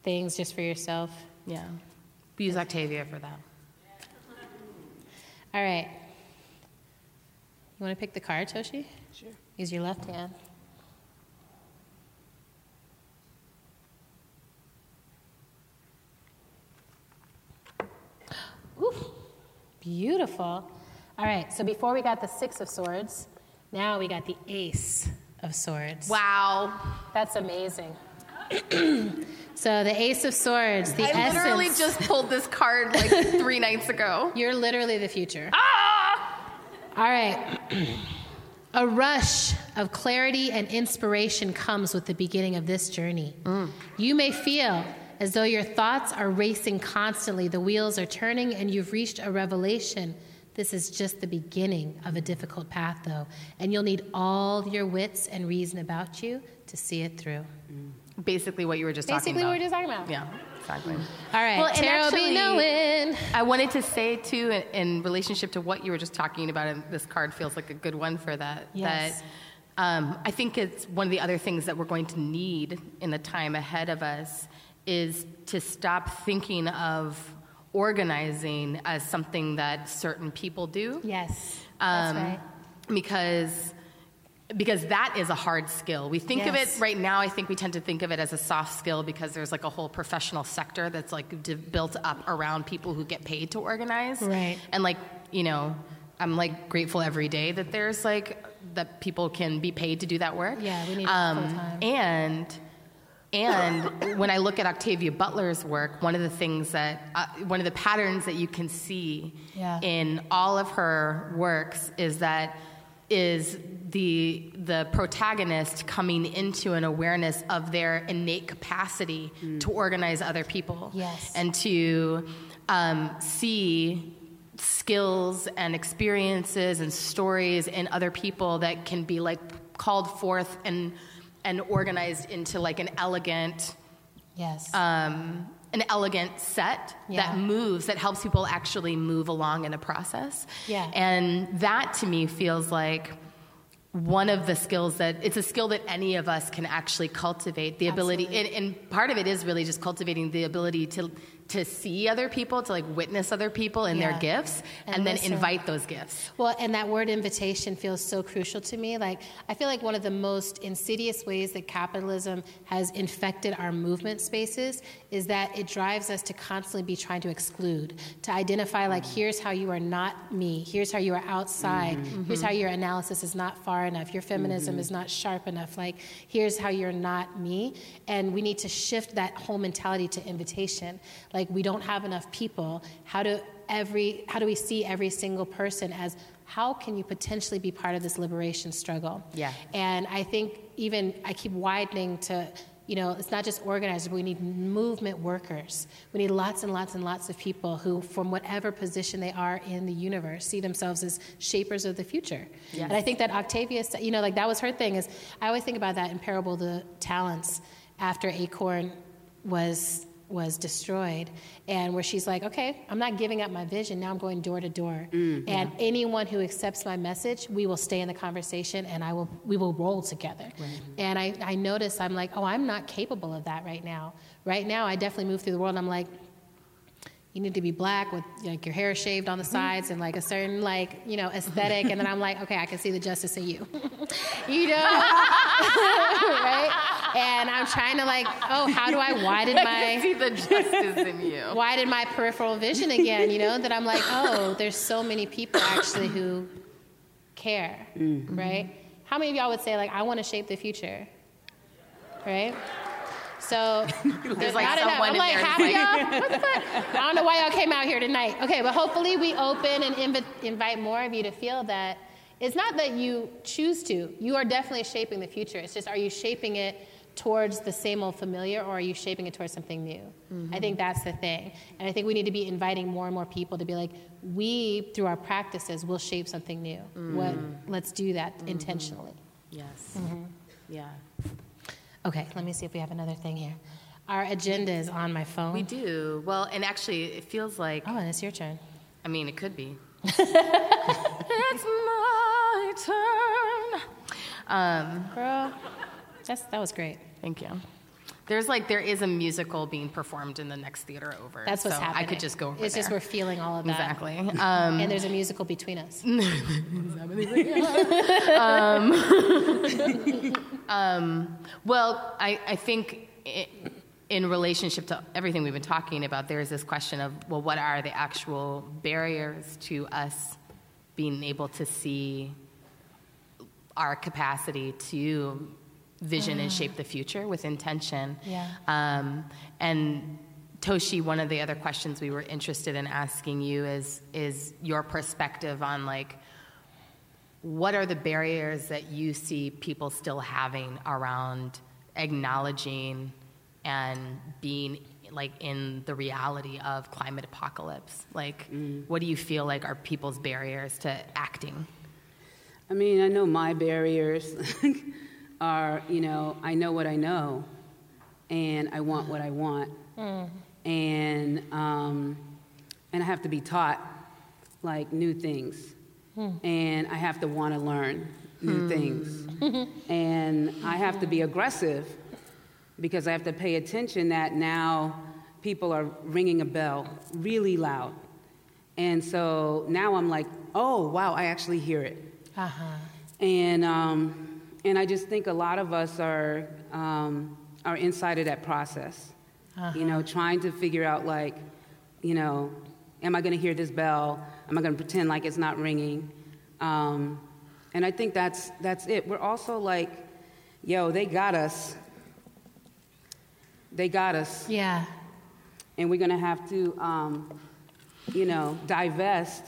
things just for yourself. Yeah. We use Octavia for that. All right. You want to pick the card, Toshi? Sure. Use your left hand. Ooh, beautiful. All right, so before we got the Six of Swords, now we got the Ace of Swords. Wow. That's amazing. so the Ace of Swords, the essence. I essence. literally just pulled this card like three nights ago. You're literally the future. Ah! All right. A rush of clarity and inspiration comes with the beginning of this journey. You may feel as though your thoughts are racing constantly, the wheels are turning, and you've reached a revelation. This is just the beginning of a difficult path, though, and you'll need all your wits and reason about you to see it through. Basically, what you were just Basically, talking about. Basically, what we're just talking about. Yeah, exactly. All right, Well, and tarot actually- be knowing. I wanted to say too, in, in relationship to what you were just talking about, and this card feels like a good one for that. Yes. That um, I think it's one of the other things that we're going to need in the time ahead of us is to stop thinking of organizing as something that certain people do. Yes, Um, that's right. Because because that is a hard skill. We think of it right now. I think we tend to think of it as a soft skill because there's like a whole professional sector that's like d- built up around people who get paid to organize. Right. And like you know, I'm like grateful every day that there's like that people can be paid to do that work. Yeah, we need um, full-time. And and when I look at Octavia Butler's work, one of the things that, uh, one of the patterns that you can see Yeah. in all of her works is that is the the protagonist coming into an awareness of their innate capacity to organize other people Yes. and to um, see skills and experiences and stories in other people that can be like called forth and and organized into like an elegant Yes. um, an elegant set Yeah. that moves that helps people actually move along in a process Yeah. and that to me feels like one of the skills that it's a skill that any of us can actually cultivate the ability and, and part of it is really just cultivating the ability to to see other people to like witness other people and Yeah. their gifts And and, then invite those gifts Well, and that word invitation feels so crucial to me. Like, I feel like one of the most insidious ways that capitalism has infected our movement spaces is that it drives us to constantly be trying to exclude, to identify, like, mm. here's how you are not me, here's how you are outside, mm-hmm. here's how mm-hmm. your analysis is not far enough, your feminism mm-hmm. is not sharp enough, like, here's how you're not me. And we need to shift that whole mentality to invitation. Like, we don't have enough people. How do every how do we see every single person as how can you potentially be part of this liberation struggle Yeah. and i think even i keep widening to you know it's not just organizers but we need movement workers we need lots and lots and lots of people who from whatever position they are in the universe see themselves as shapers of the future Yes. and i think that octavia you know like that was her thing is i always think about that in parable the talents after acorn was was destroyed and where she's like okay i'm not giving up my vision. Now i'm going door to door. Mm-hmm. And anyone who accepts my message we will stay in the conversation and i will we will roll together. And I, I notice i'm like oh i'm not capable of that right now. Right now i definitely move through the world and i'm like you need to be black with like your hair shaved on the mm-hmm. sides and like a certain like you know aesthetic and then i'm like okay i can see the justice in you. You know right? And i'm trying to like oh how do i widen my see the justice in you. widen my peripheral vision again you know that i'm like oh there's so many people actually who care. Mm-hmm. Right? How many of y'all would say like i want to shape the future? Right so there's like not enough. I'm in like, half who's of y'all. What the fuck? I don't know why y'all came out here tonight. Okay, but hopefully we open and invi- invite more of you to feel that it's not that you choose to. You are definitely shaping the future. It's just, are you shaping it towards the same old familiar, or are you shaping it towards something new? I think that's the thing, and I think we need to be inviting more and more people to be like, we through our practices will shape something new. What? Let's do that intentionally. yes mm-hmm. yeah Okay, let me see if we have another thing here. Our agenda is on my phone. we do well and actually it feels like Oh, and it's your turn. I mean, it could be. it's my turn. Um, Girl, that's, that was great. thank you. There's like there is a musical being performed in the next theater over. That's what's so happening. I could just go over It's there. just we're feeling all of that. exactly. Um, And there's a musical between us. well, I, I think i in relationship to everything we've been talking about, there is this question of well, what are the actual barriers to us being able to see our capacity to vision and shape the future with intention. Yeah. Um, and Toshi, one of the other questions we were interested in asking you is is your perspective on like what are the barriers that you see people still having around acknowledging and being like in the reality of climate apocalypse? Like, Mm. what do you feel like are people's barriers to acting? I mean, I know my barriers are, you know, I know what I know, and I want what I want, and um, and I have to be taught like new things, and I have to want to learn new things, and I have to be aggressive because I have to pay attention that now people are ringing a bell really loud, and so now I'm like, oh wow, I actually hear it. Uh-huh. And, um, and I just think a lot of us are, um, are inside of that process. You know, trying to figure out, like, you know, am I going to hear this bell? Am I going to pretend like it's not ringing? Um, and I think that's, that's it. We're also like, yo, they got us. They got us Yeah. and we're going to have to, um, you know, divest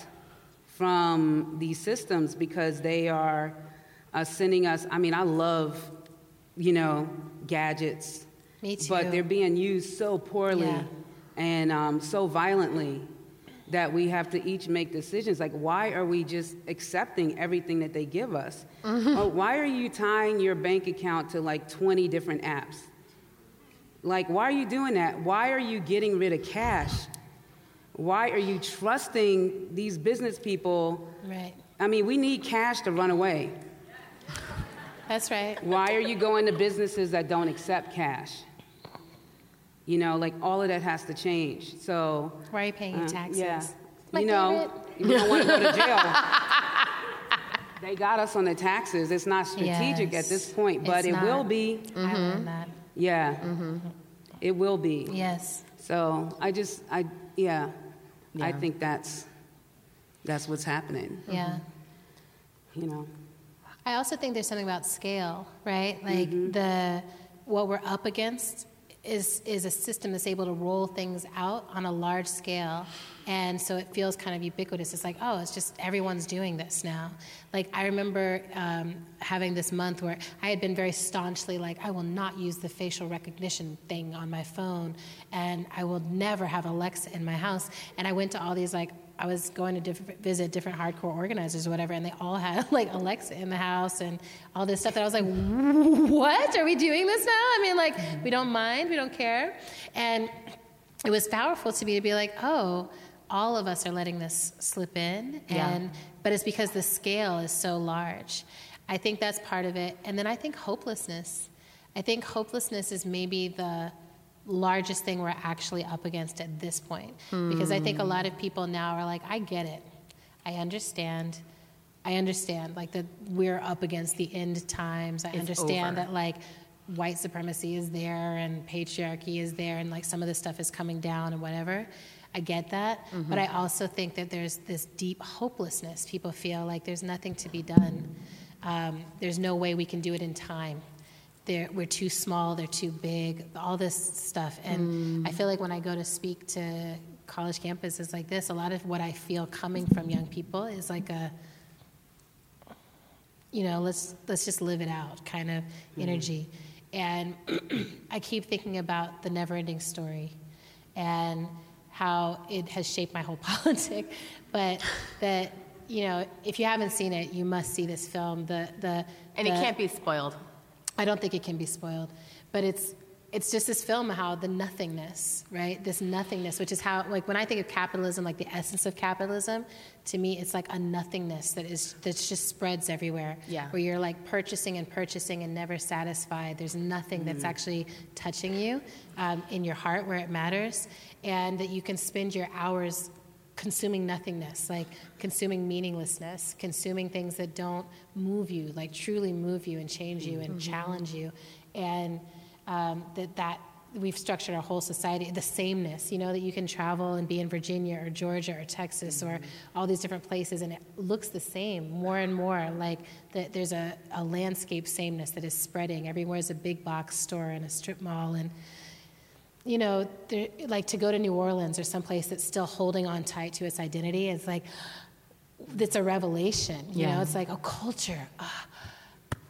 from these systems because they are uh, sending us. I mean, I love, you know, gadgets, Me too. but they're being used so poorly Yeah. and um, so violently that we have to each make decisions. Like, why are we just accepting everything that they give us? Or why are you tying your bank account to like 20 different apps? Like, why are you doing that? Why are you getting rid of cash? Why are you trusting these business people? Right. I mean, we need cash to run away. That's right. Why are you going to businesses that don't accept cash? You know, like all of that has to change. So, Why are you paying uh, taxes? yeah, My you know, you don't want to go to jail. they got us on the taxes. It's not strategic Yes. at this point, but It's it will not. be. I learned that. Yeah, it will be. Yes. So I just, I, yeah, I think that's that's what's happening. Yeah. You know. I also think there's something about scale, right? Like Mm-hmm. the what we're up against is is a system that's able to roll things out on a large scale, and so it feels kind of ubiquitous. It's like, oh, it's just everyone's doing this now. Like I remember um, having this month where I had been very staunchly like, I will not use the facial recognition thing on my phone, and I will never have Alexa in my house. And I went to all these like I was going to diff- visit different hardcore organizers or whatever, and they all had like Alexa in the house and all this stuff. That I was like, what? Are we doing this now? I mean, like, we don't mind, we don't care. And it was powerful to me to be like, oh, all of us are letting this slip in. Yeah. And, but it's because the scale is so large. I think that's part of it. And then I think hopelessness. I think hopelessness is maybe the largest thing we're actually up against at this point. Because I think a lot of people now are like, I get it. I understand. I understand like that we're up against the end times. I It's understand over. that like white supremacy is there and patriarchy is there and like some of this stuff is coming down and whatever. I get that, but I also think that there's this deep hopelessness. People feel like there's nothing to be done. Um, there's no way we can do it in time. They're, we're too small, they're too big, all this stuff. And I feel like when I go to speak to college campuses like this, a lot of what I feel coming from young people is like a, you know, let's let's just live it out kind of mm-hmm. energy. And I keep thinking about the never-ending story and how it has shaped my whole politic. But that you know, if you haven't seen it, you must see this film. The the And it can't be spoiled. I don't think it can be spoiled, but it's it's just this film how the nothingness, right? This nothingness, which is how like when I think of capitalism, like the essence of capitalism, to me it's like a nothingness that is that just spreads everywhere. Yeah. Where you're like purchasing and purchasing and never satisfied. There's nothing that's actually touching you um, in your heart where it matters, and that you can spend your hours consuming nothingness, like consuming meaninglessness, consuming things that don't move you, like truly move you and change you and challenge you, and um, that that we've structured our whole society the sameness you know that you can travel and be in virginia or georgia or texas or all these different places and it looks the same more and more like that there's a, a landscape sameness that is spreading. Everywhere's a big box store and a strip mall and you know, like to go to New Orleans or someplace that's still holding on tight to its identity, it's like, it's a revelation. You Yeah. know, it's like a culture. Ah,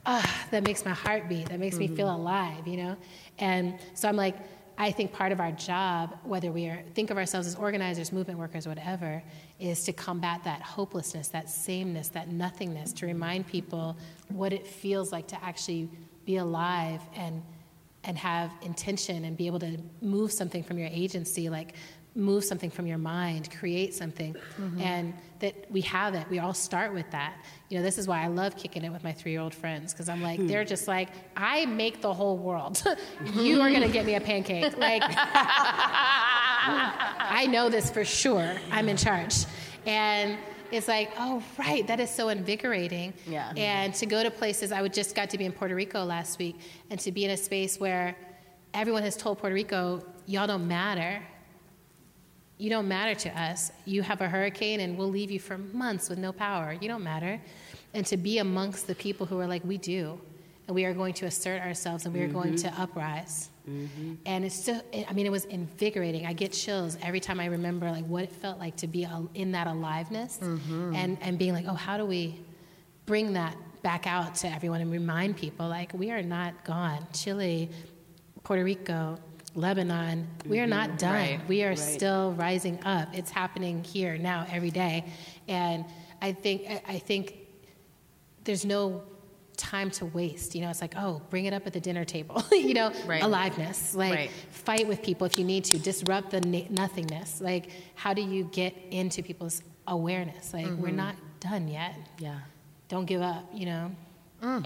ah, that makes my heart beat. That makes me feel alive. You know, and so I'm like, I think part of our job, whether we are think of ourselves as organizers, movement workers, whatever, is to combat that hopelessness, that sameness, that nothingness. To remind people what it feels like to actually be alive and and have intention and be able to move something from your agency, like move something from your mind, create something, mm-hmm. and that we have it. We all start with that. You know, this is why I love kicking it with my three-year-old friends because I'm like, hmm. they're just like, I make the whole world. you are gonna get me a pancake, like. I know this for sure. I'm in charge. And it's like, oh, right, that is so invigorating. Yeah. And to go to places, I would just got to be in Puerto Rico last week, and to be in a space where everyone has told Puerto Rico, y'all don't matter. You don't matter to us. You have a hurricane, and we'll leave you for months with no power. You don't matter. And to be amongst the people who are like, we do, and we are going to assert ourselves, and we are going to mm-hmm. uprise. Mm-hmm. And it's still, I mean, it was invigorating. I get chills every time I remember like what it felt like to be in that aliveness, mm-hmm. and and being like, oh, how do we bring that back out to everyone and remind people like we are not gone. Chile, Puerto Rico, Lebanon, we are not done. Right, We are right. still rising up. It's happening here now every day, and I think I think there's no time to waste. You know, it's like, oh, bring it up at the dinner table. you know, Right. aliveness. Like, Right. fight with people if you need to. Disrupt the na- nothingness. Like, how do you get into people's awareness? Like, we're mm-hmm. not done yet. Yeah. Don't give up. You know. Mm.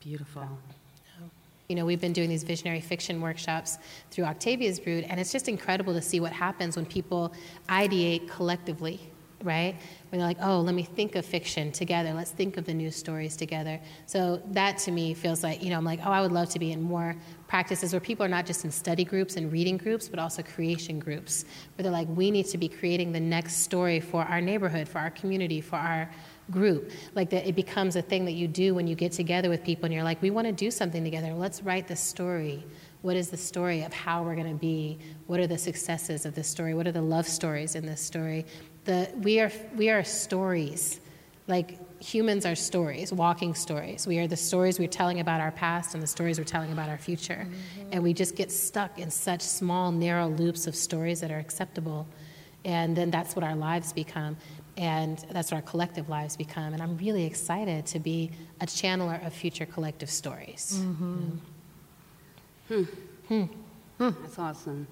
Beautiful. You know, we've been doing these visionary fiction workshops through Octavia's Brood, and it's just incredible to see what happens when people ideate collectively, right? When they're like, oh, let me think of fiction together. Let's think of the news stories together. So that to me feels like, you know, I'm like, oh, I would love to be in more practices where people are not just in study groups and reading groups, but also creation groups, where they're like, we need to be creating the next story for our neighborhood, for our community, for our group. Like that it becomes a thing that you do when you get together with people and you're like, we want to do something together. Let's write the story. What is the story of how we're going to be? What are the successes of this story? What are the love stories in this story? The, we, are, we are stories. Like humans are stories, walking stories. We are the stories we're telling about our past and the stories we're telling about our future. Mm-hmm. And we just get stuck in such small, narrow loops of stories that are acceptable. And then that's what our lives become. And that's what our collective lives become. And I'm really excited to be a channeler of future collective stories. Mm-hmm. Hmm. Hmm. That's awesome.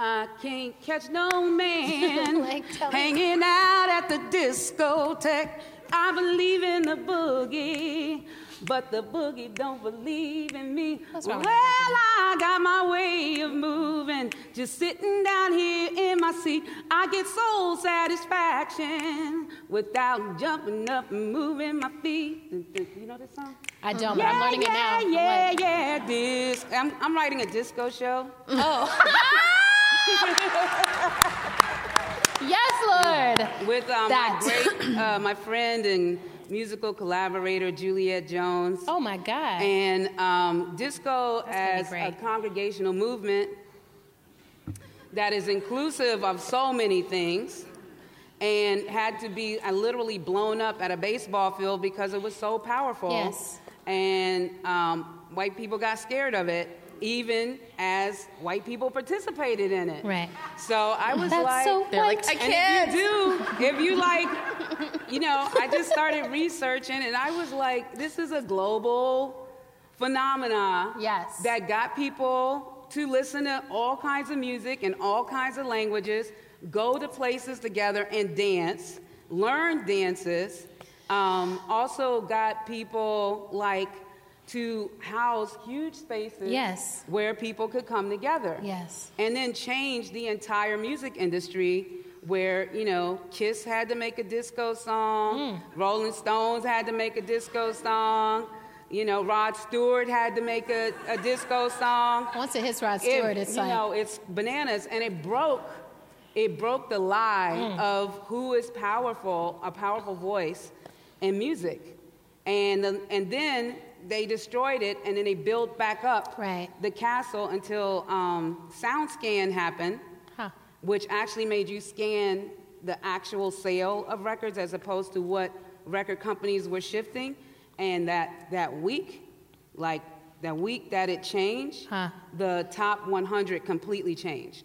I can't catch no man Like, hanging out at the discotheque. I believe in the boogie, but the boogie don't believe in me. Well, I got my way of moving, just sitting down here in my seat. I get soul satisfaction without jumping up and moving my feet. You know this song? I don't, but I'm learning yeah, it now. I'm Yeah, yeah, Dis- I'm, I'm writing a disco show. Oh. yes, Lord. with um, my great, uh, my friend and musical collaborator Juliet Jones. Oh my God. And um, disco gonna as a congregational movement that is inclusive of so many things and had to be uh, literally blown up at a baseball field because it was so powerful. Yes. And um, white people got scared of it, even as white people participated in it. Right. So I was That's like, so They're like. I can't. if you do, if you like, you know, I just started researching and I was like, this is a global phenomena Yes. that got people to listen to all kinds of music in all kinds of languages, go to places together and dance, learn dances. Um, also got people like to house huge spaces Yes. where people could come together. Yes. and then change the entire music industry where you know kiss had to make a disco song. Mm. Rolling stones had to make a disco song. You know rod stewart had to make a, a disco song. Once it hits Rod It- Stewart, it's you like, know it's bananas. And it broke it broke the lie mm. of who is powerful a powerful voice in music. And the, and then they destroyed it and then they built back up Right. the castle until um, SoundScan happened, huh. which actually made you scan the actual sale of records as opposed to what record companies were shifting. And that, that week, like that week that it changed, Huh. the top 100 completely changed.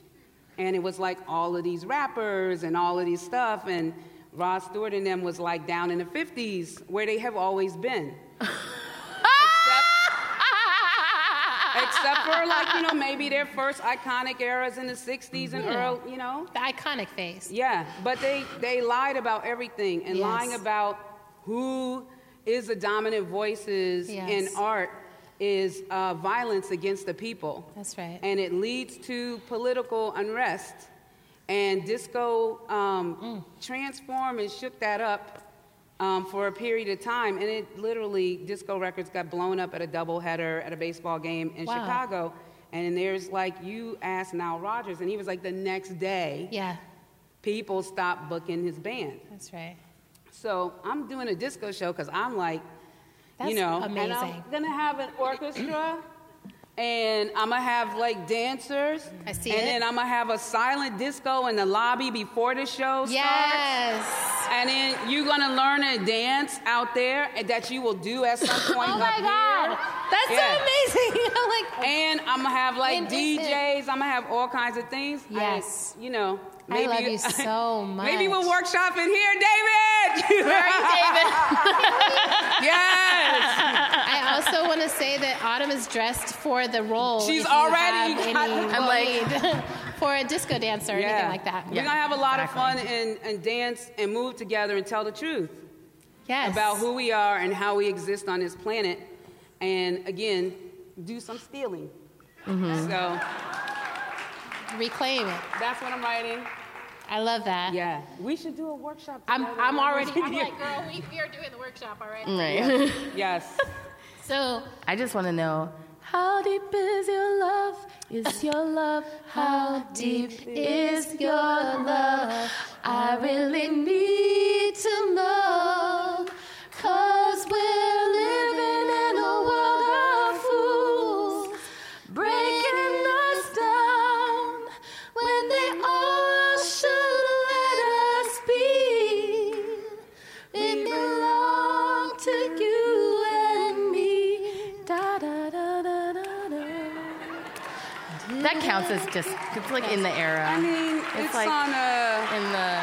And it was like all of these rappers and all of these stuff. And Rod Stewart and them was like down in the 50s where they have always been. except, except for like, you know, maybe their first iconic eras in the 60s and early, you know. The iconic phase Yeah, but they, they lied about everything and Yes. lying about who is the dominant voices Yes. in art is uh, violence against the people. That's right. And it leads to political unrest. And disco um, Mm. transformed and shook that up um, for a period of time. And it literally, disco records got blown up at a doubleheader at a baseball game in Wow. Chicago. And there's like, you asked Nile Rodgers, and he was like, the next day, Yeah, people stopped booking his band. that's right. So I'm doing a disco show because I'm like, That's you know, amazing. and I'm gonna have an orchestra, and I'm gonna have like dancers. I see And it. then I'm gonna have a silent disco in the lobby before the show starts. Yes. And then you're gonna learn a dance out there that you will do at some oh point Oh my God. here. That's Yeah. so amazing. I'm like, And I'm gonna have like DJs. I'm gonna have all kinds of things. I- Yes. you know. I Maybe love you so much. Maybe we'll workshop in here, David. Where are you, David? yes. I also want to say that Autumn is dressed for the role. She's already have got any I'm like- for a disco dancer or anything like that. We're gonna have a lot exactly. of fun and, and dance and move together and tell the truth Yes. about who we are and how we exist on this planet. And again, do some stealing. Mm-hmm. So reclaim it. that's what I'm writing. I love that. Yeah, we should do a workshop. I'm. I'm already. I'm like, girl, we, we are doing the workshop already. Right. yes. So I just want to know how deep is your love? Is your love? How deep is your love? I really need to know. Cause we're living in a world That counts as just, it's like in the era. I mean, It's it's, like- on a. in the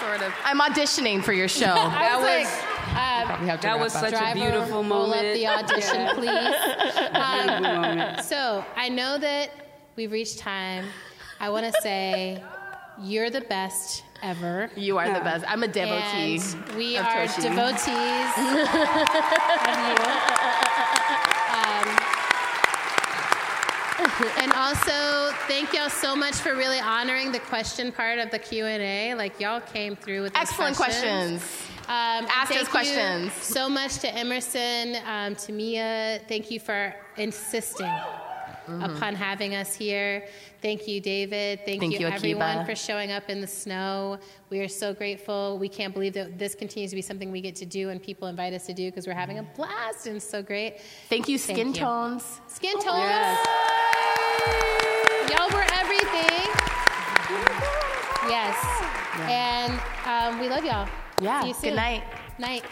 sort of. I'm auditioning for your show. I was, was- like, uh, Probably have to that wrap was up. such a driver, beautiful roll up moment. the audition, please. Beautiful moment. So I know that we've reached time. I want to say you're the best ever. You are the best. I'm a devotee. And we of are Toshi. devotees of you. Um, and also, thank y'all so much for really honoring the question part of the Q and A. Like y'all came through with Excellent questions. Um, and Ask thank questions. You so much to Emerson, um, to Mia. Thank you for insisting Mm-hmm. upon having us here. Thank you, David. Thank, Thank you, you, everyone, for showing up in the snow. We are so grateful. We can't believe that this continues to be something we get to do and people invite us to do because we're having a blast and it's so great. Thank you, Thank Skin you. Tones. Skin tones. Yes. Y'all were everything. Yes. And um, we love y'all. Yeah. See you soon. Good night. Night.